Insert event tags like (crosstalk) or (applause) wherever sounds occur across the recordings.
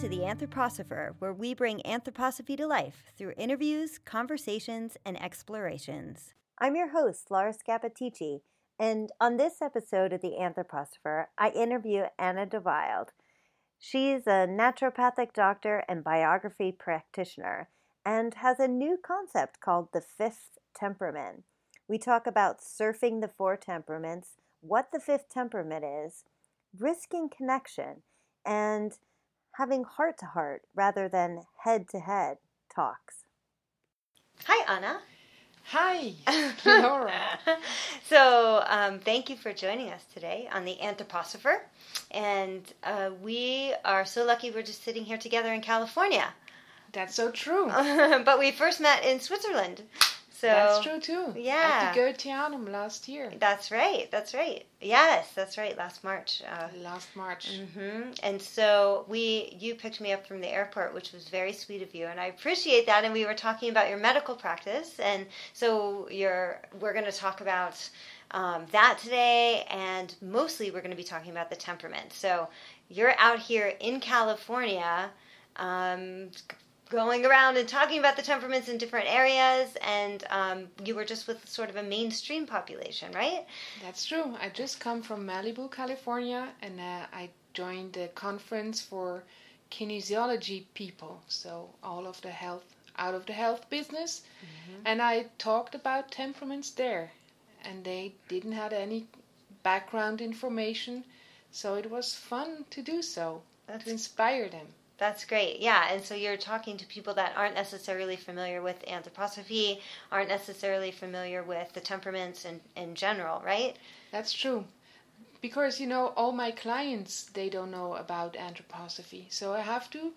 to The Anthroposopher, where we bring anthroposophy to life through interviews, conversations, and explorations. I'm your host, Laura Scappaticci, and on this episode of The Anthroposopher, I interview Anna DeWild. She's a naturopathic doctor and biography practitioner and has a new concept called the fifth temperament. We talk about surfing the four temperaments, what the fifth temperament is, risking connection, and having heart to heart rather than head to head talks. Hi, Anna. Hi, (laughs) Laura. (laughs) so, um, thank you for joining us today on the Anthroposopher. And uh, we are so lucky we're just sitting here together in California. That's so true. (laughs) but we first met in Switzerland. So that's true too. Yeah, at the Goetheanum last year. That's right. That's right. Yes, that's right. Last March. Uh, last March. Mm-hmm. And so we, you picked me up from the airport, which was very sweet of you, and I appreciate that. And we were talking about your medical practice, and so you're, we're going to talk about. Um, that today, and mostly we're going to be talking about the temperament. So, you're out here in California, um, going around and talking about the temperaments in different areas, and um, you were just with sort of a mainstream population, right? That's true. I just come from Malibu, California, and uh, I joined the conference for kinesiology people, so all of the health out of the health business, mm-hmm. and I talked about temperaments there, and they didn't have any background information, so it was fun to do so That's to inspire them. That's great. Yeah. And so you're talking to people that aren't necessarily familiar with anthroposophy, aren't necessarily familiar with the temperaments in, in general, right? That's true. Because, you know, all my clients, they don't know about anthroposophy. So I have to,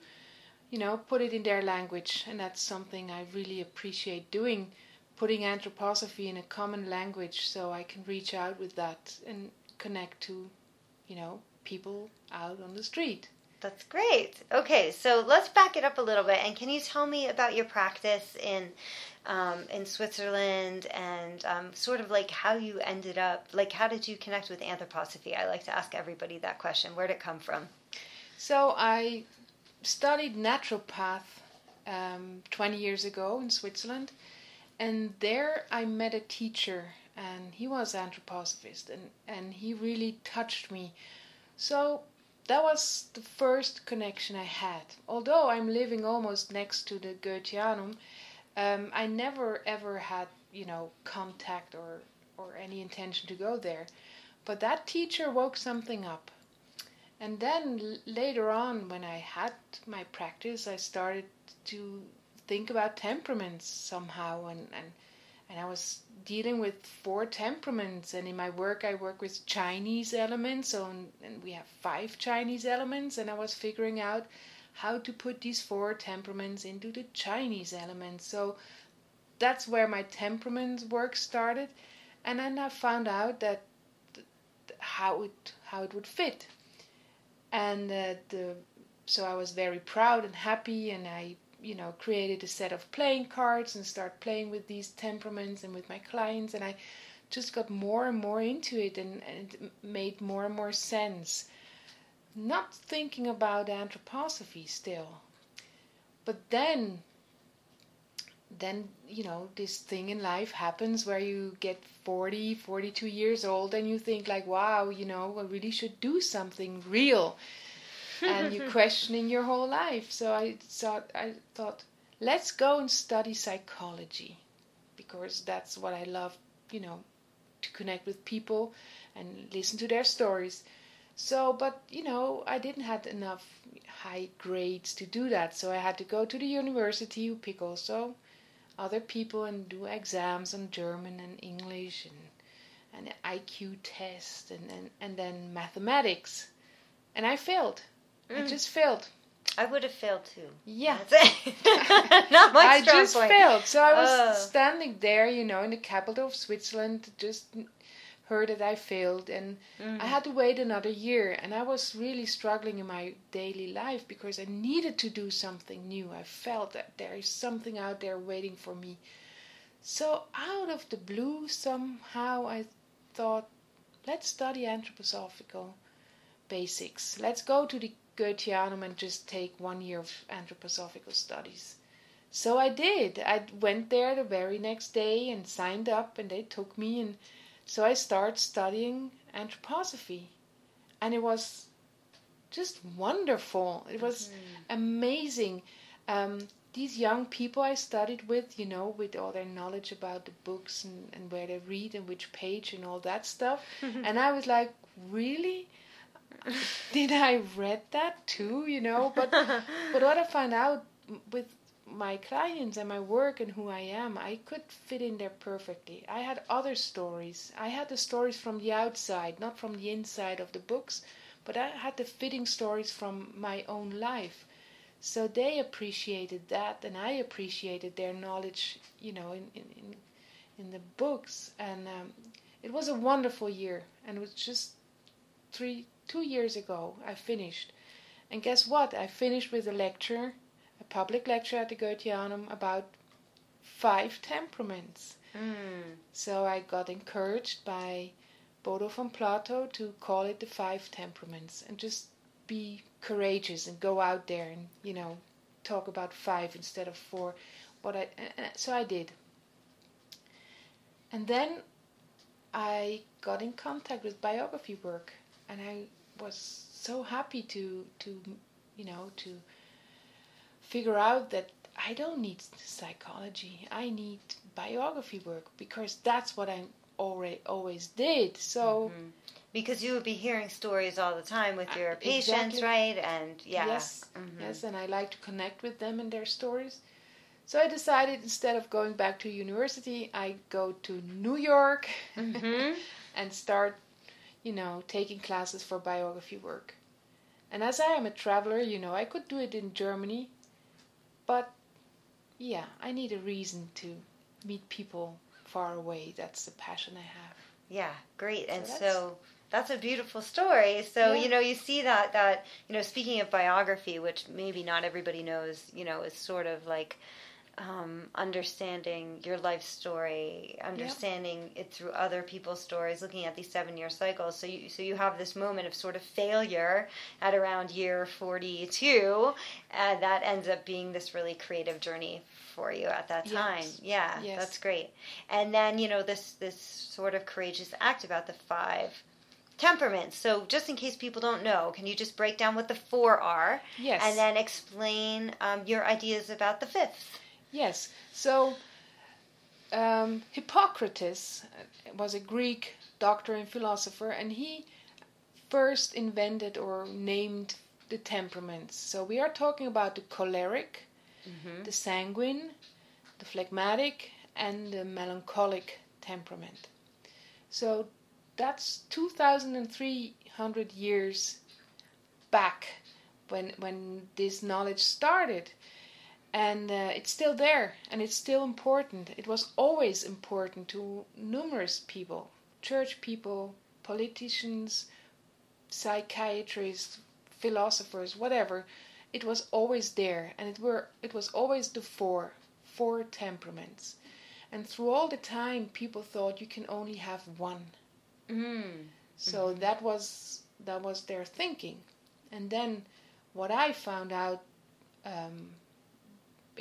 you know, put it in their language. And that's something I really appreciate doing, putting anthroposophy in a common language so I can reach out with that and connect to, you know, people out on the street. That's great. Okay, so let's back it up a little bit. And can you tell me about your practice in um, in Switzerland and um, sort of like how you ended up, like how did you connect with anthroposophy? I like to ask everybody that question. Where did it come from? So I studied naturopath um, 20 years ago in Switzerland, and there I met a teacher, and he was anthroposophist, and and he really touched me. So that was the first connection I had. Although I'm living almost next to the Goetheanum, um, I never ever had, you know, contact or, or any intention to go there. But that teacher woke something up. And then later on, when I had my practice, I started to think about temperaments somehow and, and and I was dealing with four temperaments and in my work I work with Chinese elements so and we have five Chinese elements and I was figuring out how to put these four temperaments into the Chinese elements. So that's where my temperaments work started and then I found out that how it how it would fit. And uh, the so I was very proud and happy and I you know created a set of playing cards and start playing with these temperaments and with my clients and i just got more and more into it and, and it made more and more sense. Not thinking about anthroposophy still but then then you know this thing in life happens where you get 40 42 years old and you think like wow you know i really should do something real and you're (laughs) questioning your whole life. So I thought, I thought, let's go and study psychology because that's what I love, you know, to connect with people and listen to their stories. So, but you know, I didn't have enough high grades to do that, so I had to go to the university, who pick also other people and do exams on German and English and an IQ test and, and, and then mathematics. And I failed. Mm. I just failed. I would have failed too. Yeah. (laughs) Not much I just point. failed. So I was standing there, you know, in the capital of Switzerland, just heard that I failed and mm. I had to wait another year and I was really struggling in my daily life because I needed to do something new. I felt that there is something out there waiting for me. So out of the blue somehow I thought let's study anthroposophical basics. Let's go to the Goetheanum and just take one year of anthroposophical studies. So I did. I went there the very next day and signed up, and they took me, and so I started studying anthroposophy, and it was just wonderful. It was mm-hmm. amazing. Um, these young people I studied with, you know, with all their knowledge about the books and, and where they read and which page and all that stuff. (laughs) and I was like, really? (laughs) Did I read that too, you know? But (laughs) but what I found out with my clients and my work and who I am, I could fit in there perfectly. I had other stories. I had the stories from the outside, not from the inside of the books, but I had the fitting stories from my own life. So they appreciated that, and I appreciated their knowledge, you know, in in in, the books. And um, it was a wonderful year, and it was just three two years ago I finished. And guess what? I finished with a lecture a public lecture at the Goetheanum about five temperaments. Mm. So I got encouraged by Bodo von Plato to call it the five temperaments and just be courageous and go out there and, you know, talk about five instead of four. But I, so I did. And then I got in contact with biography work and I was so happy to, to you know, to figure out that I don't need psychology. I need biography work because that's what I already always did. So mm-hmm. because you would be hearing stories all the time with your uh, patients, exactly. right? And yeah. Yes. Mm-hmm. Yes, and I like to connect with them and their stories. So I decided instead of going back to university, I go to New York mm-hmm. (laughs) and start, you know, taking classes for biography work. And as I am a traveler, you know, I could do it in Germany, but yeah, I need a reason to meet people far away. That's the passion I have. Yeah, great. So and that's, so that's a beautiful story. So, yeah. you know, you see that that, you know, speaking of biography, which maybe not everybody knows, you know, is sort of like um, understanding your life story, understanding yep. it through other people's stories, looking at these seven year cycles. So you so you have this moment of sort of failure at around year forty two, and that ends up being this really creative journey for you at that time. Yes. Yeah, yes. that's great. And then you know this this sort of courageous act about the five temperaments. So, just in case people don't know, can you just break down what the four are? Yes. And then explain um, your ideas about the fifth. Yes. So um, Hippocrates was a Greek doctor and philosopher, and he first invented or named the temperaments. So we are talking about the choleric, mm-hmm. the sanguine, the phlegmatic, and the melancholic temperament. So that's 2,300 years back when when this knowledge started and uh, it's still there and it's still important. It was always important to numerous people church people politicians psychiatrists philosophers whatever. It was always there and it were it was always the four four temperaments. And through all the time people thought you can only have one. Mm. so mm-hmm. that was that was their thinking. And then what i found out um,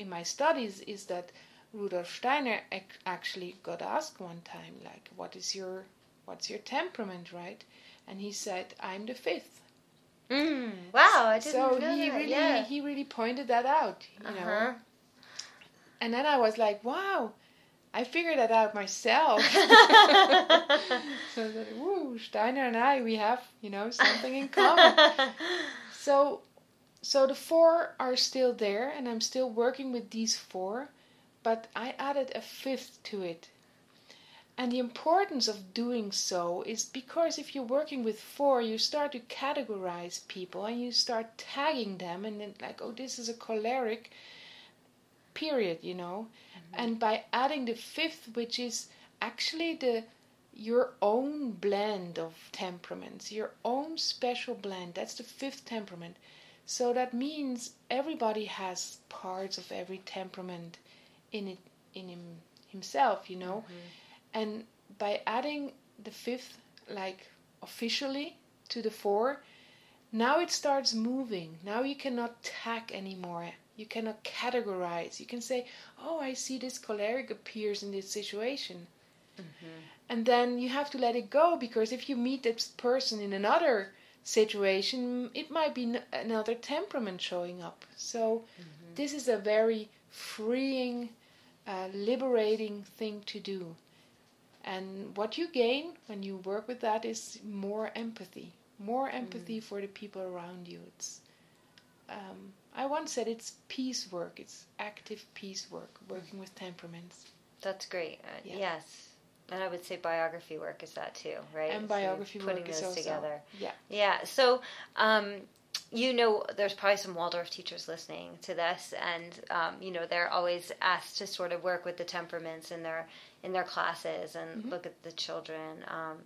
in my studies is that Rudolf Steiner actually got asked one time, like, "What is your what's your temperament, right?" And he said, "I'm the fifth. Mm, wow, I didn't so know he that. really yeah. he really pointed that out, you uh-huh. know. And then I was like, "Wow." I figured that out myself. (laughs) (laughs) so that, woo, Steiner and I, we have, you know, something in common. (laughs) so so the four are still there, and I'm still working with these four, but I added a fifth to it. And the importance of doing so is because if you're working with four, you start to categorize people and you start tagging them, and then, like, oh, this is a choleric, period, you know. Mm-hmm. And by adding the fifth, which is actually the your own blend of temperaments, your own special blend, that's the fifth temperament so that means everybody has parts of every temperament in it in him, himself, you know. Mm-hmm. And by adding the fifth like officially to the four, now it starts moving. Now you cannot tag anymore. You cannot categorize. You can say, "Oh, I see this choleric appears in this situation," mm-hmm. and then you have to let it go because if you meet this person in another situation, it might be another temperament showing up. So mm-hmm. this is a very freeing, uh, liberating thing to do. And what you gain when you work with that is more empathy, more empathy mm. for the people around you. It's, um, I once said it's peace work. It's active peace work, working with temperaments. That's great. Uh, yeah. Yes, and I would say biography work is that too, right? And biography so putting work is also, together. Yeah. Yeah. So, um, you know, there's probably some Waldorf teachers listening to this, and um, you know, they're always asked to sort of work with the temperaments in their in their classes and mm-hmm. look at the children. Um,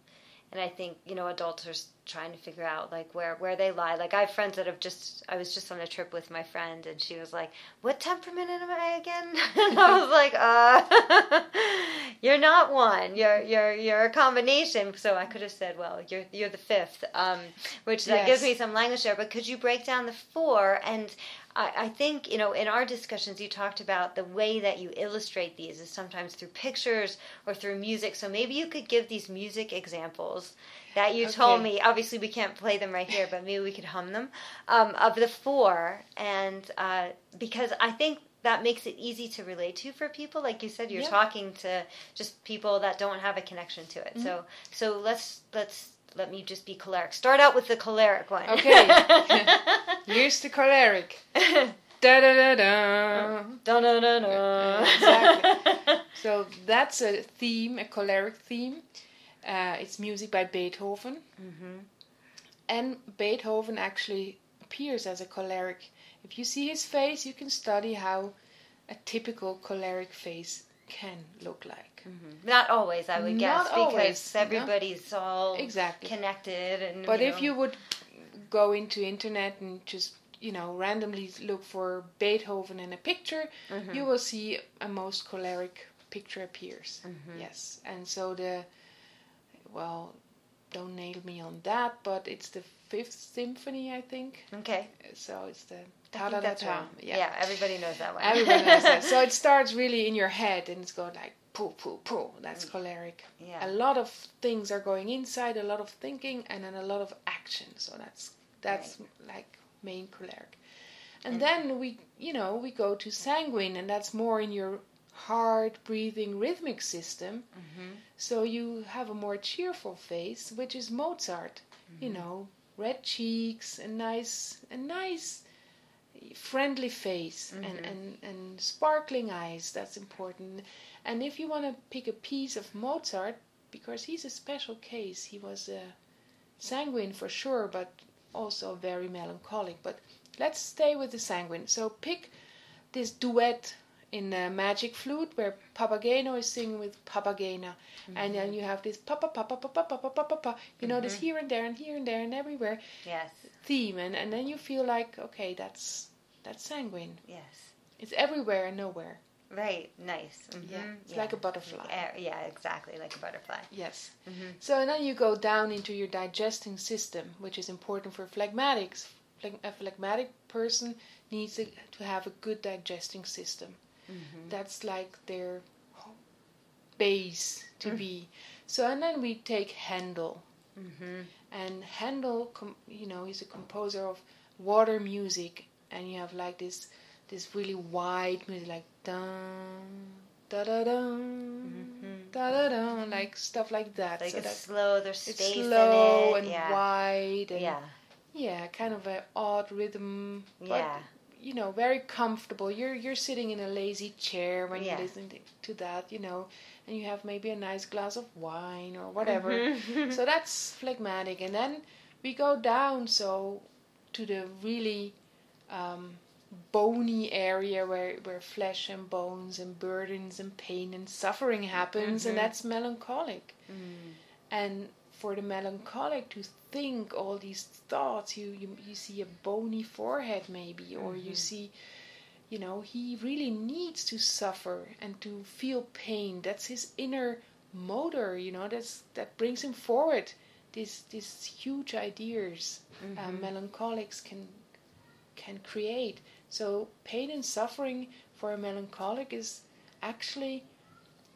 and I think you know adults are trying to figure out like where where they lie. Like I have friends that have just I was just on a trip with my friend and she was like, "What temperament am I again?" (laughs) and I was like, "Uh, (laughs) you're not one. You're you're you're a combination." So I could have said, "Well, you're you're the fifth, um, which yes. that gives me some language there. But could you break down the four and I, I think, you know, in our discussions, you talked about the way that you illustrate these is sometimes through pictures or through music. So maybe you could give these music examples that you okay. told me. Obviously, we can't play them right here, but maybe we could hum them um, of the four. And uh, because I think that makes it easy to relate to for people. Like you said, you're yeah. talking to just people that don't have a connection to it. Mm-hmm. So, so let's let's let me just be choleric. Start out with the choleric one. Okay. (laughs) Here's the choleric. (laughs) da da da da. Da da da da. Exactly. so (laughs) that's a theme, a choleric theme. Uh, it's music by Beethoven. Mm-hmm. And Beethoven actually appears as a choleric. If you see his face, you can study how a typical choleric face can look like. Mm-hmm. Not always, I would guess, Not because always, everybody's no? all exactly connected. And but you if you would go into internet and just you know randomly look for Beethoven in a picture, mm-hmm. you will see a most choleric picture appears. Mm-hmm. Yes, and so the well, don't nail me on that, but it's the fifth symphony, I think. Okay. So it's the ta da da ta. Yeah. yeah, everybody knows that one. Everybody knows that. So it (laughs) starts really in your head, and it's going like poo poo poo. That's mm. choleric. Yeah. A lot of things are going inside, a lot of thinking, and then a lot of action. So that's that's right. like main choleric. And, and then we, you know, we go to sanguine, and that's more in your heart breathing rhythmic system. Mm-hmm. So you have a more cheerful face, which is Mozart. Mm-hmm. You know, red cheeks, a nice, a nice, friendly face, mm-hmm. and, and and sparkling eyes. That's important. And if you want to pick a piece of Mozart, because he's a special case, he was a sanguine for sure, but also very melancholic. But let's stay with the sanguine. So pick this duet in a Magic Flute where Papageno is singing with Papagena, mm-hmm. and then you have this papa papa papa papa papa papa. You know mm-hmm. this here and there and here and there and everywhere. Yes. Theme and and then you feel like okay that's that's sanguine. Yes. It's everywhere and nowhere. Right, nice. Mm-hmm. Yeah, it's yeah. like a butterfly. Yeah, exactly, like a butterfly. Yes. Mm-hmm. So then you go down into your digesting system, which is important for phlegmatics. A phlegmatic person needs to have a good digesting system. Mm-hmm. That's like their base to mm. be. So and then we take Handel, mm-hmm. and Handel, com- you know, he's a composer of water music, and you have like this this really wide music, like dun da da dun da da dun, like stuff like that. Like so it's slow. There's space it's slow in it. and yeah. wide. And yeah. Yeah, kind of an odd rhythm. But, yeah. You know, very comfortable. You're you're sitting in a lazy chair when yeah. you listen to that. You know, and you have maybe a nice glass of wine or whatever. Mm-hmm. so that's phlegmatic, and then we go down so to the really um, bony area where, where flesh and bones and burdens and pain and suffering happens mm-hmm. and that's melancholic mm. and for the melancholic to think all these thoughts you you, you see a bony forehead maybe or mm-hmm. you see you know he really needs to suffer and to feel pain that's his inner motor you know that's that brings him forward these these huge ideas mm-hmm. uh, melancholics can can create. So pain and suffering for a melancholic is actually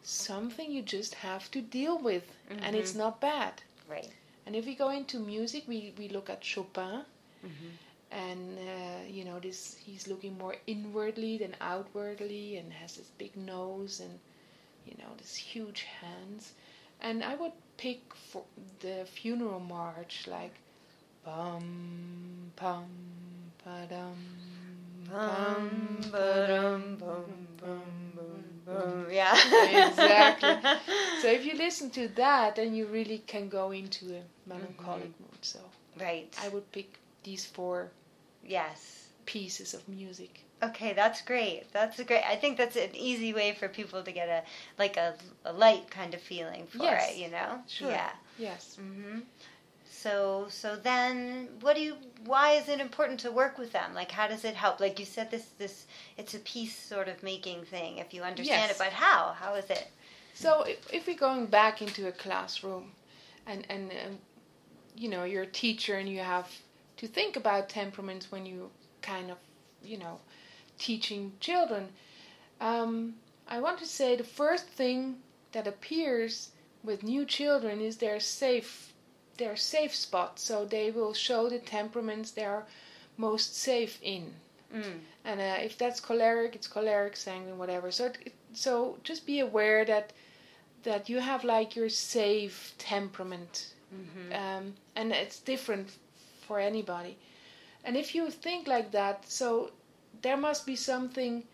something you just have to deal with, mm-hmm. and it's mm-hmm. not bad. Right. And if we go into music, we, we look at Chopin, mm-hmm. and uh, you know this he's looking more inwardly than outwardly, and has this big nose and you know this huge hands. And I would pick for the funeral march like bum pa-dum bum ba-dum bum bum bum yeah exactly (laughs) so if you listen to that then you really can go into a melancholic mm-hmm. mood so right i would pick these four yes pieces of music Okay, that's great. That's a great. I think that's an easy way for people to get a like a, a light kind of feeling for yes. it. You know. Sure. Yeah. Yes. Mhm. So so then, what do you? Why is it important to work with them? Like, how does it help? Like you said, this this it's a peace sort of making thing. If you understand yes. it, but how? How is it? So if, if we're going back into a classroom, and and um, you know you're a teacher and you have to think about temperaments when you kind of you know teaching children. Um, I want to say the first thing that appears with new children is their safe their safe spot. So they will show the temperaments they are most safe in. Mm. And uh, if that's choleric, it's choleric, sanguine, whatever. So it, so just be aware that that you have like your safe temperament, mm-hmm. um, and it's different for anybody. And if you think like that, so there must be something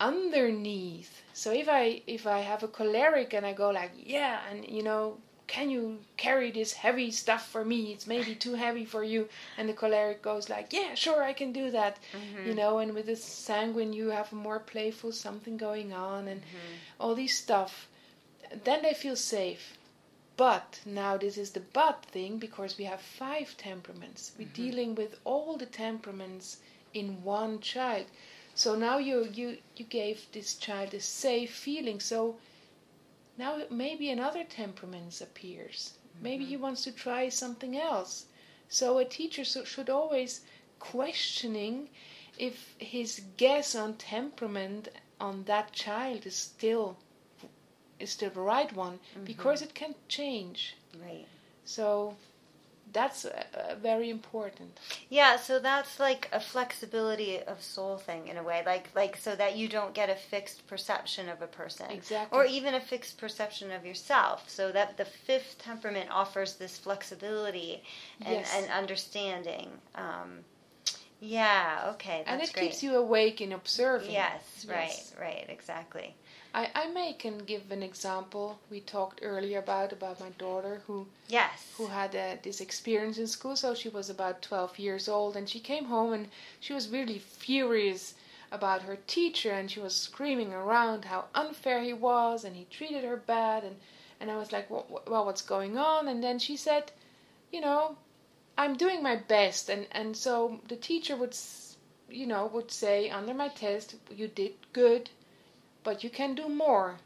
underneath. So if I if I have a choleric and I go like, yeah, and you know, can you carry this heavy stuff for me? It's maybe too heavy for you. And the choleric goes like, yeah, sure, I can do that. Mm-hmm. You know, and with the sanguine, you have a more playful something going on and mm-hmm. all these stuff. Then they feel safe. But now this is the but thing because we have five temperaments. We're mm-hmm. dealing with all the temperaments in one child. So now you you you gave this child a safe feeling. So now maybe another temperament appears. Mm-hmm. Maybe he wants to try something else. So a teacher should always questioning if his guess on temperament on that child is still is still the right one mm-hmm. because it can change. Right. So that's uh, very important. Yeah, so that's like a flexibility of soul thing in a way, like like so that you don't get a fixed perception of a person, exactly, or even a fixed perception of yourself. So that the fifth temperament offers this flexibility and, yes. and understanding. Um, yeah, okay, and it great. keeps you awake and observing. Yes, right, yes. right, exactly. I, I may can give an example we talked earlier about about my daughter who yes. who had uh, this experience in school. So she was about 12 years old and she came home and she was really furious about her teacher and she was screaming around how unfair he was and he treated her bad and and I was like well, well what's going on? And then she said you know I'm doing my best. And and so the teacher would you know would say under my test you did good but you can do more.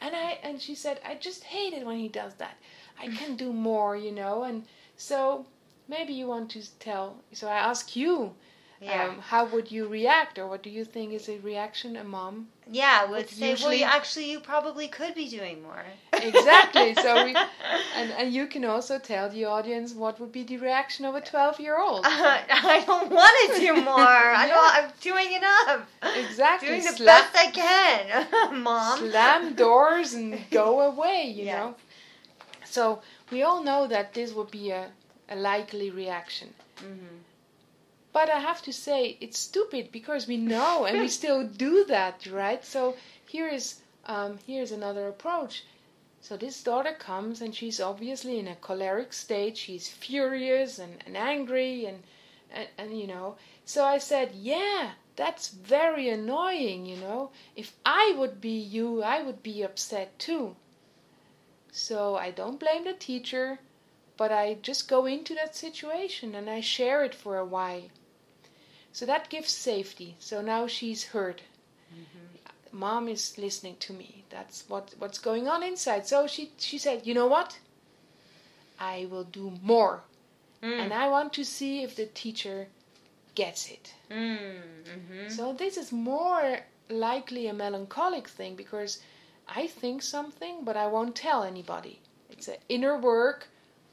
And I and she said, I just hate it when he does that. I can do more, you know. And so maybe you want to tell. So I ask you, yeah. Um, how would you react, or what do you think is a reaction a mom? Yeah, would, would say, usually... well, actually, you probably could be doing more. Exactly. So, we, (laughs) and and you can also tell the audience what would be the reaction of a twelve-year-old. Uh, I don't want to do more. yeah. I (laughs) don't. I'm doing enough. Exactly. Doing the best I can, (laughs) mom. Slam doors and go away. You yes. know. So we all know that this would be a, a likely reaction. Mm-hmm. But I have to say, it's stupid because we know and we still do that, right? So here is um, here's another approach. So this daughter comes and she's obviously in a choleric state. She's furious and, and angry and, and, and you know. So I said, yeah, that's very annoying, you know. If I would be you, I would be upset too. So I don't blame the teacher, but I just go into that situation and I share it for a while. So that gives safety. So now she's heard. Mm-hmm. Mom is listening to me. That's what what's going on inside. So she she said, you know what? I will do more. Mm. And I want to see if the teacher gets it. Mm. hmm So this is more likely a melancholic thing because I think something, but I won't tell anybody. It's an inner work,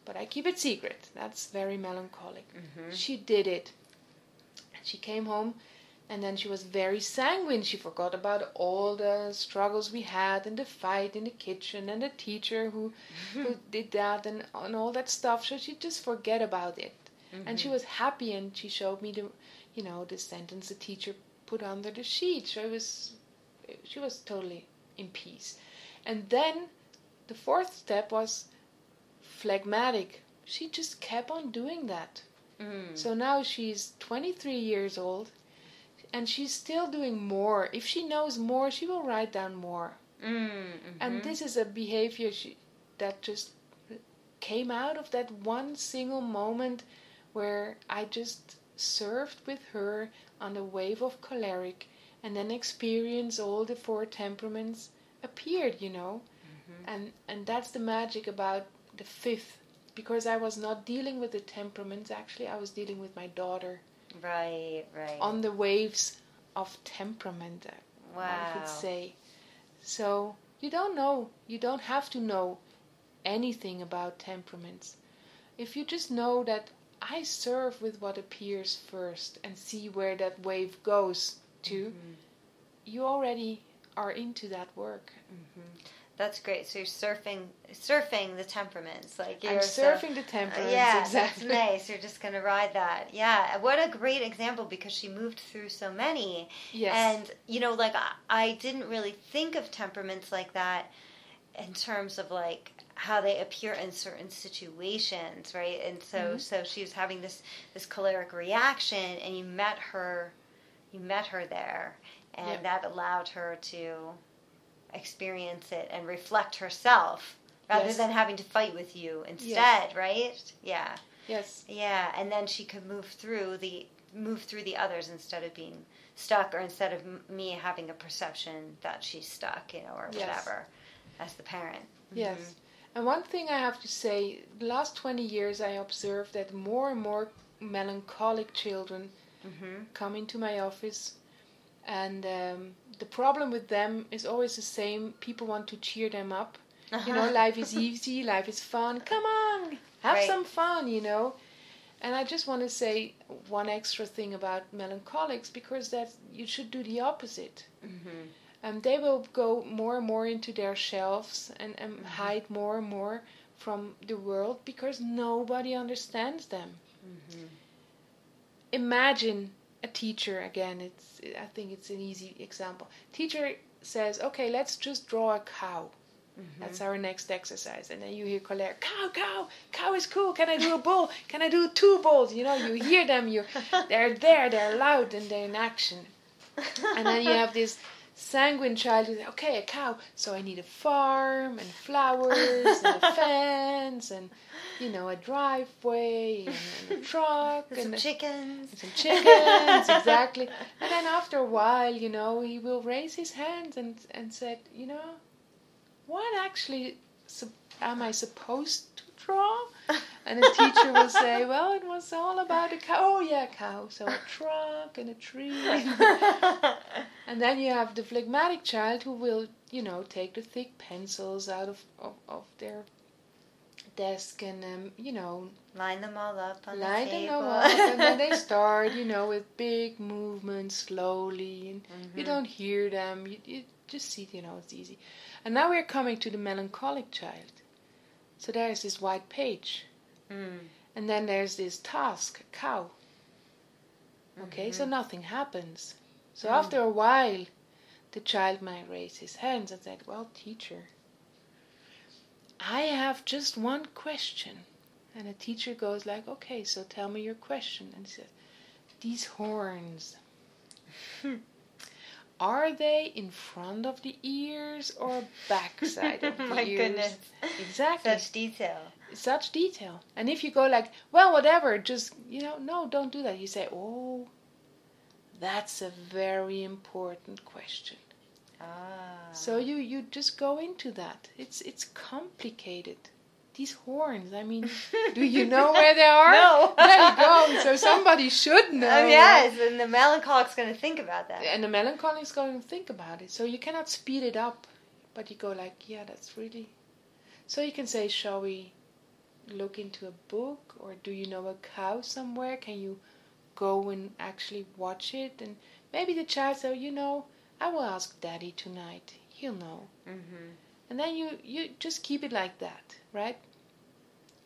but I keep it secret. That's very melancholic. Mhm. She did it. And she came home and then she was very sanguine. She forgot about all the struggles we had and the fight in the kitchen and the teacher who, who (laughs) did that and, and all that stuff. So she just forget about it. And she was happy and she showed me the you know, the sentence the teacher put under the sheet. So it was she was totally in peace. And then the fourth step was phlegmatic. She just kept on doing that. Mm. So now she's 23 years old and she's still doing more. If she knows more, she will write down more. Mm. And this is a behavior she, that just came out of that one single moment where I just surfed with her on a wave of choleric and then experienced all the four temperaments appeared, you know. And and that's the magic about the fifth because I was not dealing with the temperaments actually I was dealing with my daughter Right, right. on the waves of temperament uh, wow. could say. So you don't know, you don't have to know anything about temperaments. If you just know that I serve with what appears first and see where that wave goes to, Mhm. you already are into that work. Mhm. That's great. So you're surfing, surfing the temperaments, like you're I'm so- surfing the Uh, temperaments. yeah, exactly. that's nice. You're just gonna ride that. Yeah, what a great example because she moved through so many. Yes. And you know, like I, I didn't really think of temperaments like that in terms of like how they appear in certain situations, right? And so Mhm. so she was having this this choleric reaction and you met her you met her there and Yep. that allowed her to experience it and reflect herself rather Yes. than having to fight with you instead, right? Yeah. yes. Yeah, and then she could move through the move through the others instead of being stuck or instead of m- me having a perception that she's stuck, you know, or Yes. whatever as the parent. Yes. And one thing I have to say, the last 20 years I observed that more and more melancholic children Mm-hmm. come into my office and um, the problem with them is always the same. People want to cheer them up. You know life is (laughs) easy life is fun. Come on have Right. some fun you know? And i just want to say one extra thing about melancholics because that you should do the opposite. Hmm um, they will go more and more into their shelves and, and Mm-hmm. hide more and more from the world because nobody understands them. Hmm imagine a teacher again it's i think it's an easy example. Teacher says okay let's just draw a cow. Mm-hmm. that's our next exercise. And then you hear choleric, cow cow cow is cool. Can i do a bull can i do two bulls you know you hear them you they're there they're loud and they're in action. And then you have this sanguine child who's okay a cow so i need a farm and flowers and a (laughs) fence and you know a driveway and, and a truck some and a- chickens. and some chickens, exactly. (laughs) And then after a while, you know, he will raise his hands and and said, you know, what actually am I supposed to draw? And the teacher will say, (laughs) well, it was all about a cow. Oh yeah, cow. So a truck and a tree. (laughs) and then you have the phlegmatic child who will, you know, take the thick pencils out of of, of their desk and um, you know Line them all up on line the them all up, and then they (laughs) start, you know, with big movements slowly, and you Mhm. don't hear them. You, you just see, you know, it's easy. And now we're coming to the melancholic child. So there's this white page, Mm. and then there's this task, cow. Okay, so Mhm. nothing happens. So Mm. after a while, the child might raise his hands and say, "Well, teacher, I have just one question." And the teacher goes like, "Okay, so tell me your question." And he says, "These horns, (laughs) are they in front of the ears or backside of (laughs) the My ears?" goodness. Exactly Such detail. such detail. And if you go like, well, whatever, just you know, no, don't do that. You say, oh, that's a very important question. Ah. So you you just go into that. It's it's complicated. These horns. I mean, (laughs) do you know where they are? No. (laughs) there you go. So somebody should (laughs) know. Oh, yes, and the melancholic's going to think about that. And the melancholy is going to think about it. So you cannot speed it up, but you go like, yeah, that's really. So you can say, shall we look into a book, or do you know a cow somewhere? Can you go and actually watch it? And maybe the child says, you know, I will ask Daddy tonight. He'll know. Mm-hmm. And then you you just keep it like that, right?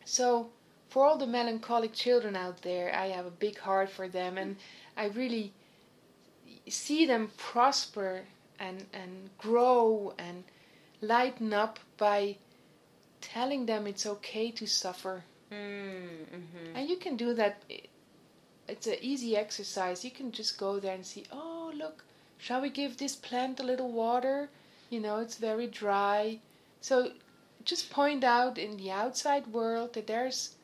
So for all the melancholic children out there, I have a big heart for them, and I really see them prosper and and grow and lighten up by telling them it's okay to suffer. Mm-hmm. And you can do that. It's an easy exercise. You can just go there and see, oh, look, shall we give this plant a little water? You know, it's very dry. So just point out in the outside world that there's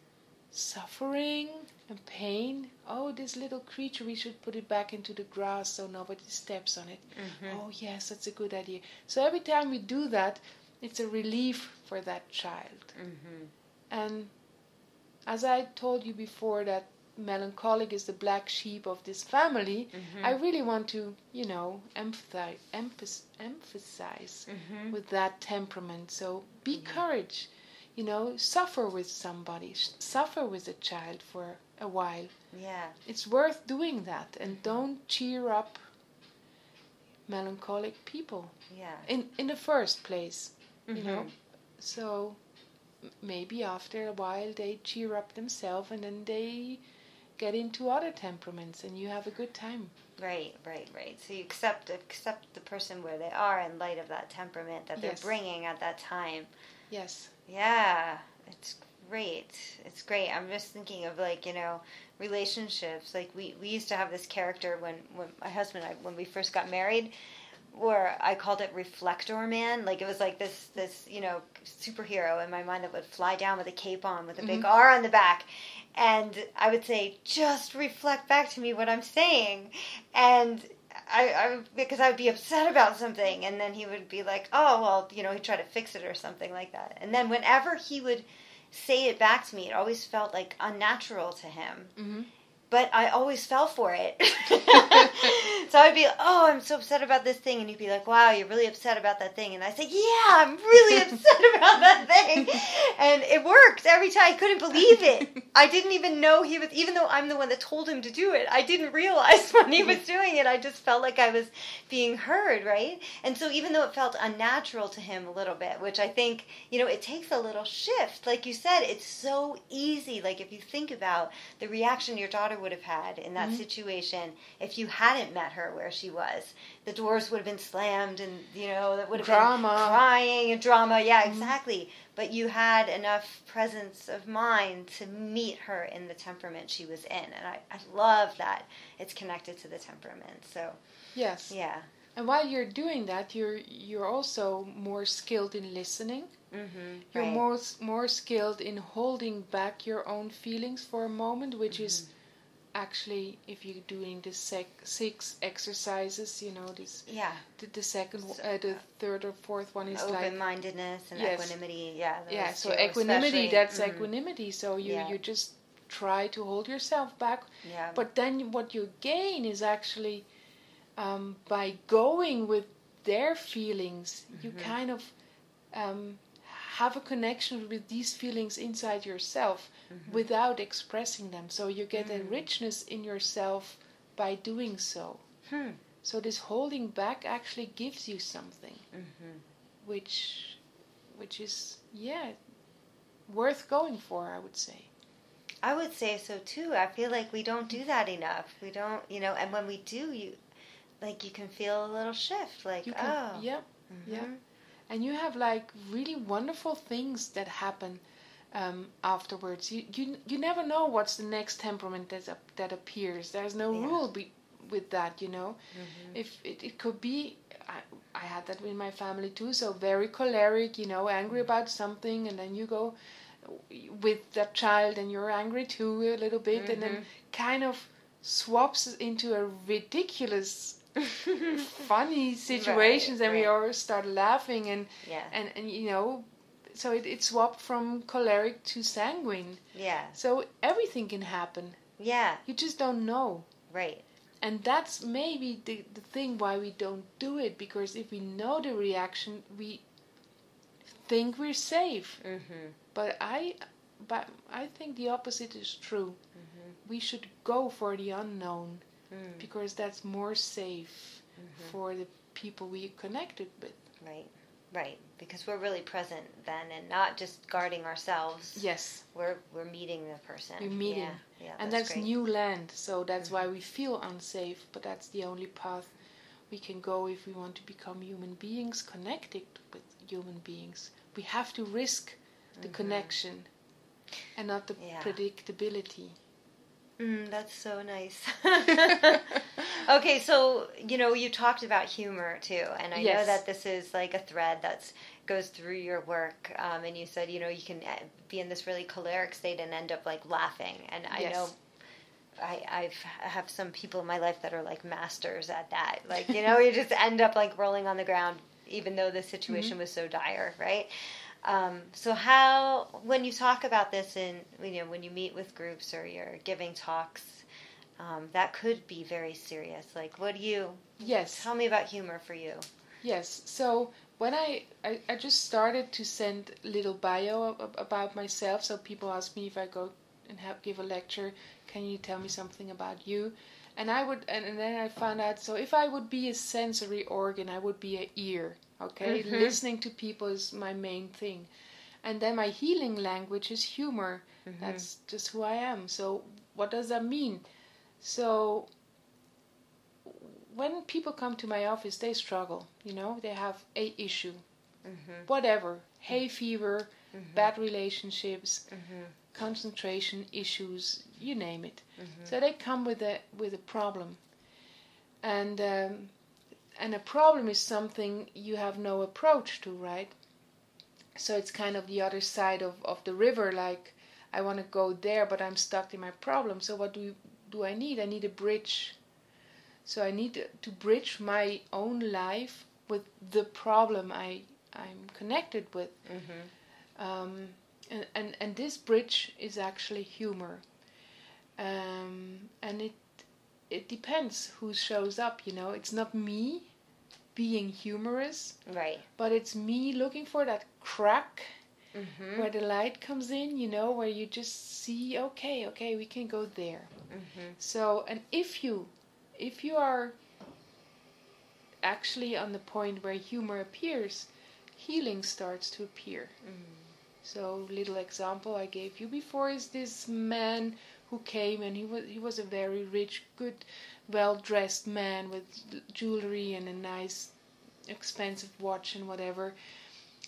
suffering and pain. Oh, this little creature, we should put it back into the grass so nobody steps on it. Mm-hmm. Oh, yes, that's a good idea. So every time we do that, it's a relief for that child. Mm-hmm. And as I told you before, that melancholic is the black sheep of this family, Mm-hmm. I really want to, you know, emphasize Mm-hmm. with that temperament. So be courage, you know, suffer with somebody, suffer with a child for a while. Yeah. It's worth doing that, and don't cheer up melancholic people Yeah. in in the first place, you Mhm. know. So maybe after a while they cheer up themselves, and then they get into other temperaments, and you have a good time. Right, right, right. So you accept accept the person where they are in light of that temperament that they're Yes. bringing at that time. Yes. Yeah, it's great. It's great. I'm just thinking of like you know relationships. Like we we used to have this character when when my husband and I when we first got married, where I called it Reflector Man. Like it was like this this you know superhero in my mind that would fly down with a cape on with a big mm-hmm. R on the back. And I would say, just reflect back to me what I'm saying. And I, I because I would be upset about something, and then he would be like, "Oh, well, you know," he'd try to fix it or something like that. And then whenever he would say it back to me, it always felt like unnatural to him. hmm But I always fell for it. (laughs) so I'd be, "Oh, I'm so upset about this thing," and he'd be like, "Wow, you're really upset about that thing." And I say, "Yeah, I'm really (laughs) upset about that thing," and it worked every time. I couldn't believe it. I didn't even know he was, even though I'm the one that told him to do it. I didn't realize (laughs) when he was doing it. I just felt like I was being heard, right? And so even though it felt unnatural to him a little bit, which I think, you know, it takes a little shift. Like you said, it's so easy. Like if you think about the reaction your daughter would have had in that Mhm. situation if you hadn't met her where she was. The doors would have been slammed and, you know, that would have Drama. been crying and drama. Yeah, Mhm. exactly. But you had enough presence of mind to meet her in the temperament she was in. And I, I love that it's connected to the temperament. So, Yes. yeah. And while you're doing that, you're you're also more skilled in listening. Mm-hmm. You're more more skilled in holding back your own feelings for a moment, which is actually if you're doing the sec- six exercises, you know, this Yeah. the, the second, uh, the third or fourth one is like Open mindedness and Yes. equanimity. Yeah. yeah. So equanimity, especially. that's Mhm. equanimity. So you Yeah. you just try to hold yourself back, Yeah. but then what you gain is actually um, by going with their feelings, you Mhm. kind of um, have a connection with these feelings inside yourself Mhm. without expressing them. So you get a Mm. richness in yourself by doing so. Hmm. So this holding back actually gives you something, Mm-hmm. which, which is yeah, worth going for. I would say. I would say so too. I feel like we don't do that enough. We don't, you know, and when we do, you like you can feel a little shift. Like, can, oh, yeah, mhm. yeah. And you have like really wonderful things that happen um, afterwards. You, you you never know what's the next temperament that that appears. There's no Yeah. rule be, with that, you know. Mhm. If it, it could be, I, I had that in my family too. So very choleric, you know, angry about something, and then you go with that child, and you're angry too a little bit, and then kind of swaps into a ridiculous funny (laughs) situations and we right. all start laughing and yeah, and and you know so it, it swapped from choleric to sanguine. Yeah. So everything can happen. Yeah. You just don't know. Right. And that's maybe the, the thing why we don't do it because if we know the reaction, we think we're safe. Mm-hmm. But I, but I think the opposite is true. We should go for the unknown Mm. because that's more safe for the people we connected with. Right. Right. Because we're really present then, and not just guarding ourselves. Yes, We're we're meeting the person. We're meeting. Yeah. yeah and that's. Mm-hmm. new land, so that's why we feel unsafe. But that's the only path we can go if we want to become human beings connected with human beings. We have to risk the connection and not the Mm-hmm. Yeah. predictability. Mm, that's so nice. (laughs) okay, so you know you talked about humor too, and I know that this is like a thread that goes through your work. Um, and you said you know you can uh, be in this really choleric state and end up like laughing, and I Yes. know. I, I've I have some people in my life that are like masters at that. Like you know, you just end up like rolling on the ground, even though the situation (laughs) was so dire, right? Um, so how when you talk about this in you know when you meet with groups or you're giving talks, um, that could be very serious. Like, what do you Yes. tell me about humor for you? Yes. So when I, I, I just started to send little bio about myself, so people ask me if I go and help give a lecture, can you tell me something about you? And I would, and, and then I found out. So if I would be a sensory organ, I would be a ear. Okay, Mhm. listening to people is my main thing, and then my healing language is humor. That's just who I am. So what does that mean? So when people come to my office, they struggle. You know, they have a issue, Mm-hmm. whatever, hay fever, Mhm. bad relationships, Mm-hmm. concentration issues, you name it. So they come with a with a problem, and um, and a problem is something you have no approach to, right? So it's kind of the other side of, of the river. Like I want to go there, but I'm stuck in my problem. So what do you, do I need? I need a bridge. So I need to, bridge my own life with the problem I I'm connected with. Mm-hmm. Um, and, and, and this bridge is actually humor. Um, and it it depends who shows up, you know. It's not me being humorous, Right. but it's me looking for that crack Mm-hmm. where the light comes in, you know, where you just see, okay, okay, we can go there. Mm-hmm. So, and if you if you are actually on the point where humor appears, healing starts to appear. So, little example I gave you before is this man who came and he was he was a very rich, good, well dressed man with jewelry and a nice, expensive watch and whatever.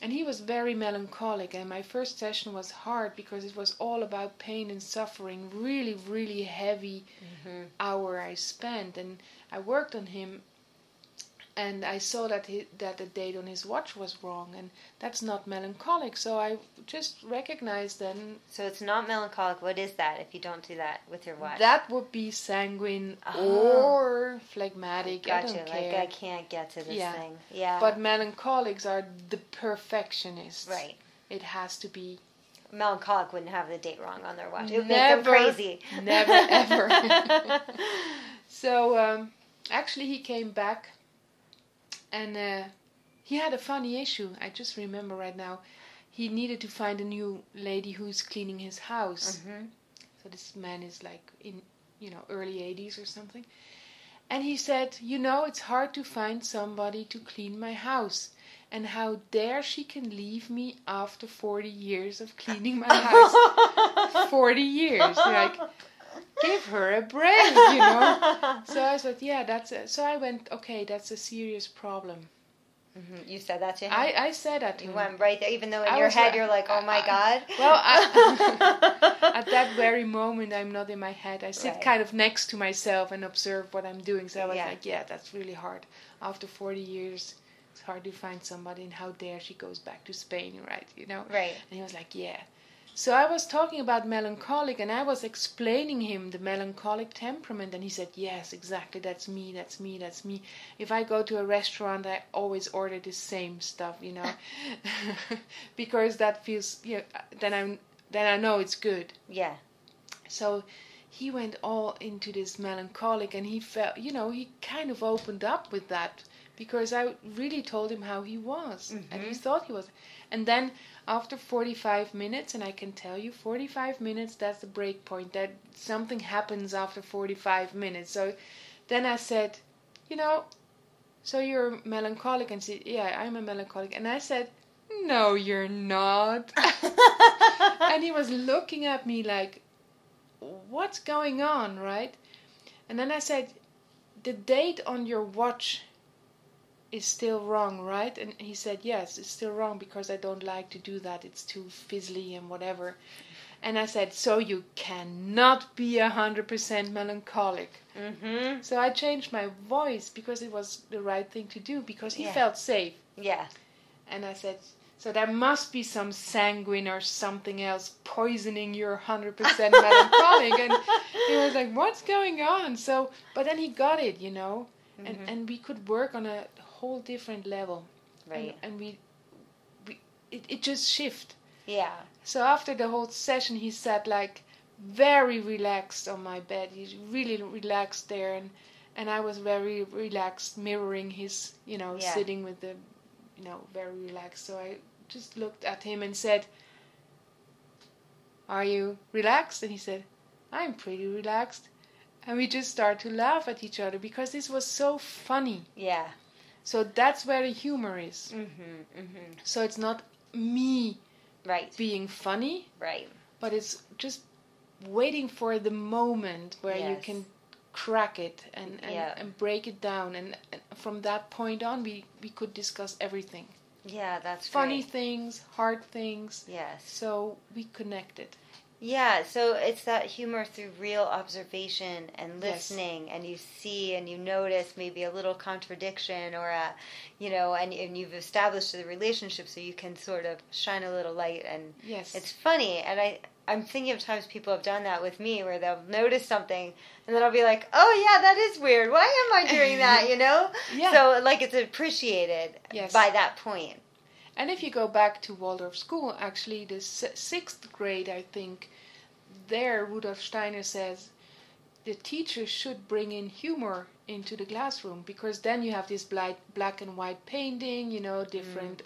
And he was very melancholic, and my first session was hard because it was all about pain and suffering. Really, really heavy Mm-hmm. hour I spent, and I worked on him. And I saw that he, that the date on his watch was wrong, and that's not melancholic. So I just recognized then So it's not melancholic. What is that if you don't do that with your watch? that would be sanguine Oh. or phlegmatic. I Gotcha. don't Like. I can't get to this Yeah. thing. Yeah. But melancholics are the perfectionists. right. It has to be Melancholic wouldn't have the date wrong on their watch. It would Never. make them crazy. Never, ever. (laughs) (laughs) So um, actually, he came back, and uh, he had a funny issue. I just remember right now. He needed to find a new lady who's cleaning his house. Mhm. So this man is like in you know early 80s or something. And he said, "You know, it's hard to find somebody to clean my house." And how dare she can leave me after 40 years of cleaning my (laughs) house? 40 years. Like, give her a break, you know? (laughs) So I said, yeah, that's a, so I went, okay, that's a serious problem. Mhm. You said that to him. I, I said that to you him. went right there, even though in I your head like- you're like, "Oh my I- god." Well, I, (laughs) at that very moment, I'm not in my head. I sit Right. kind of next to myself and observe what I'm doing. So I was Yeah. like, yeah, that's really hard. After 40 years, it's hard to find somebody, and how dare she goes back to Spain, right? You know? right. And he was like, yeah. So I was talking about melancholic and I was explaining him the melancholic temperament and he said, "Yes, exactly. That's me. That's me. That's me. If I go to a restaurant, I always order the same stuff, you know, (laughs) because that feels yeah, then I'm then I know it's good." Yeah. So he went all into this melancholic and he felt, you know, he kind of opened up with that because I really told him how he was mm-hmm. and he thought he was. And then after 45 minutes, and I can tell you 45 minutes, that's the break point, that something happens after 45 minutes. So then I said, you know, so you're melancholic? And said, yeah, I'm a melancholic. And I said, no, you're not. (laughs) and he was looking at me like, what's going on, right? And then I said, the date on your watch is still wrong, right? And he said, yes, it's still wrong because I don't like to do that. It's too fizzly and whatever. And I said, so you cannot be a hundred percent melancholic. Mm-hmm. So I changed my voice because it was the right thing to do because he yeah. felt safe. Yeah. And I said, so there must be some sanguine or something else poisoning your hundred percent (laughs) melancholic. and he was like, what's going on? So, but then he got it, you know, mm-hmm. and and we could work on a whole different level. Right. And, and we, we it, it just shift. Yeah. So after the whole session, he sat like very relaxed on my bed. He's really relaxed there, and and I was very relaxed, mirroring his, you know, yeah. sitting with the, you know, very relaxed. So I just looked at him and said, "Are you relaxed?" And he said, "I'm pretty relaxed." And we just started to laugh at each other because this was so funny. Yeah. So that's where the humor is. Mm-hmm, mm-hmm. So it's not me right. being funny. Right. But it's just waiting for the moment where yes. you can crack it and, and, yeah. and break it down. And, and, from that point on, we, we could discuss everything. Yeah, that's funny great. things, hard things. Yes. So we connected. Yeah, so it's that humor through real observation and listening, yes. and you see and you notice maybe a little contradiction or a, you know, and, and you've established the relationship so you can sort of shine a little light. And yes. it's funny, and I, I'm thinking of times people have done that with me where they'll notice something and then I'll be like, oh yeah, that is weird. Why am I doing that? (laughs) You know? yeah. So like it's appreciated yes. by that point. And if you go back to Waldorf school, actually the sixth grade, I think, there Rudolf Steiner says the teacher should bring in humor into the classroom because then you have this black, black and white painting, you know, different mm.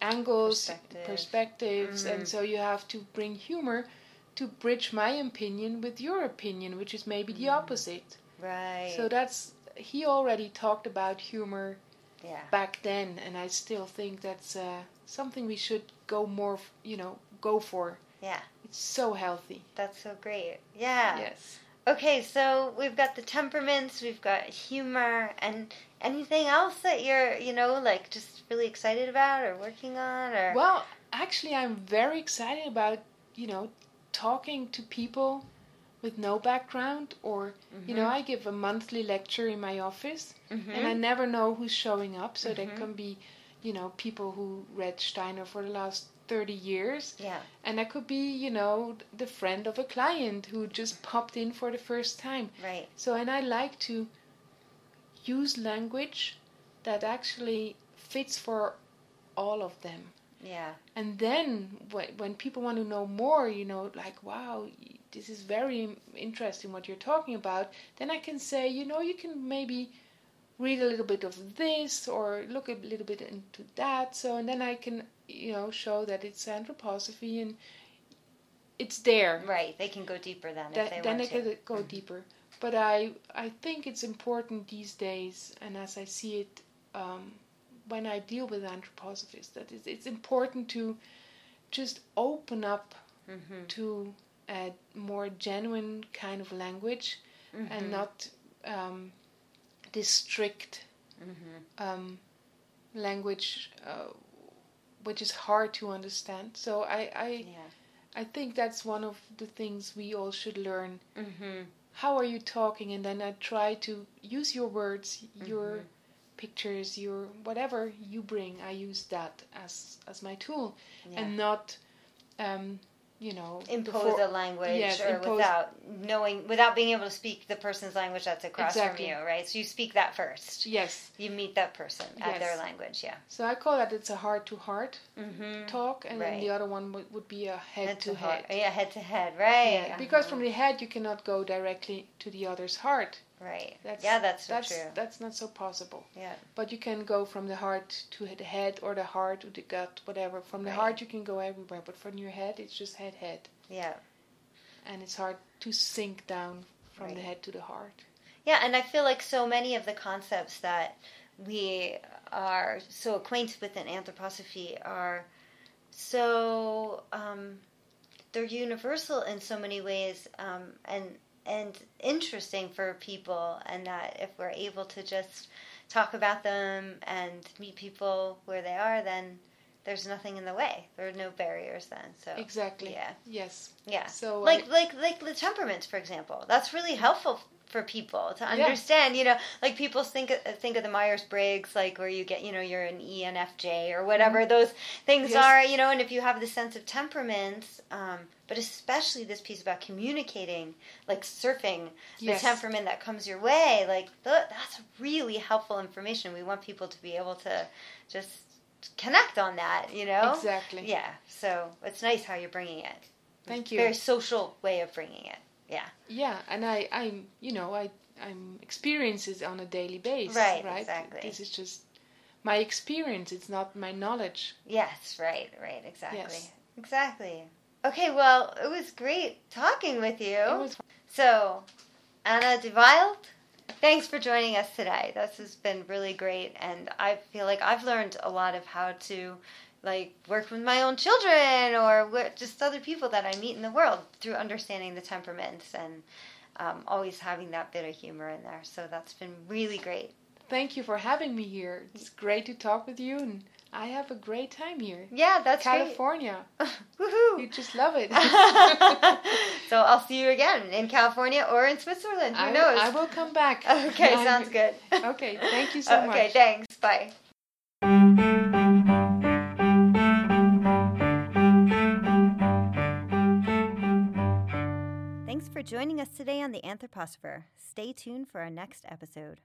angles, Perspective. perspectives, mm. and so you have to bring humor to bridge my opinion with your opinion, which is maybe mm. the opposite. Right. So that's he already talked about humor yeah. back then, and I still think that's uh, something we should go more, you know, go for. Yeah. It's so healthy. That's so great. Yeah. Yes. Okay, so we've got the temperaments, we've got humor, and anything else that you're, you know, like just really excited about or working on, or well, actually, I'm very excited about, you know, talking to people with no background, or mm-hmm. you know, mm-hmm. I give a monthly lecture in my office, mm-hmm. and I never know who's showing up, so mm-hmm. there can be, you know, people who read Steiner for the last 30 years. Yeah. And that could be, you know, the friend of a client who just popped in for the first time. Right. So, and I like to use language that actually fits for all of them. Yeah. And then when, when people want to know more, you know, like, wow, this is very interesting what you're talking about, then I can say, you know, you can maybe read a little bit of this or look a little bit into that. So, and then I can, you know, show that it's anthroposophy and it's there. Right. They can go deeper then. That, they then they can go mm-hmm. deeper. But I, I think it's important these days, and as I see it, um, when I deal with anthroposophists, that it's, it's important to just open up mm-hmm. to a more genuine kind of language mm-hmm. and not um, this strict mm-hmm. um, language, uh, which is hard to understand. So I, I, yeah. I think that's one of the things we all should learn. Mm-hmm. How are you talking? And then I try to use your words, your mm-hmm. pictures, your whatever you bring. I use that as as my tool, yeah. and not um, you know, impose before- a language yes, or impose- without knowing without being able to speak the person's language that's across Exactly. from you right so you speak that first Yes. you meet that person at their language yeah So I call that it's a heart to heart mm-hmm. talk, and then the other one would, would be a head, head to to heart head. yeah head to head right Yeah, because Uh-huh. from the head you cannot go directly to the other's heart. Right That's, yeah that's so that's true that's not so possible. yeah But you can go from the heart to the head or the heart to the gut, whatever. From the Right. heart you can go everywhere, but from your head it's just head head, yeah and it's hard to sink down from the head to the heart. Yeah, and I feel like so many of the concepts that we are so acquainted with in anthroposophy are so um, they're universal in so many ways um, and and interesting for people and that if we're able to just talk about them and meet people where they are then there's nothing in the way there are no barriers then so Exactly. yeah Yes. yeah So like I- like like the temperaments for example that's really helpful for people to Yeah. understand you know like people think think of the myers-briggs like where you get you know you're an enfj or whatever those things Mm-hmm. Yes. are you know and if you have the sense of temperaments um, but especially this piece about communicating like surfing the temperament that comes your way like th- that's really helpful information we want people to be able to just connect on that you know Exactly. yeah so it's nice how you're bringing it Thank you. very social way of bringing it. Yeah. Yeah, and I, I'm, you know, I, I'm experiences on a daily basis. Right, Right. exactly. This is just my experience. It's not my knowledge. Yes, right, right, exactly. Yes. Exactly. Okay, well, it was great talking with you. It was So, Anne de Wild, thanks for joining us today. This has been really great, and I feel like I've learned a lot of how to like work with my own children or with just other people that I meet in the world through understanding the temperaments and um, always having that bit of humor in there. So that's been really great. Thank you for having me here. It's great to talk with you, and I have a great time here. Yeah, that's California. (laughs) Woohoo! You just love it. (laughs) so I'll see you again in California or in Switzerland. Who I, knows? I will come back. (laughs) Okay, sounds good. Okay, thank you so okay, much. Okay, thanks. Bye. For joining us today on The Anthroposopher. Stay tuned for our next episode.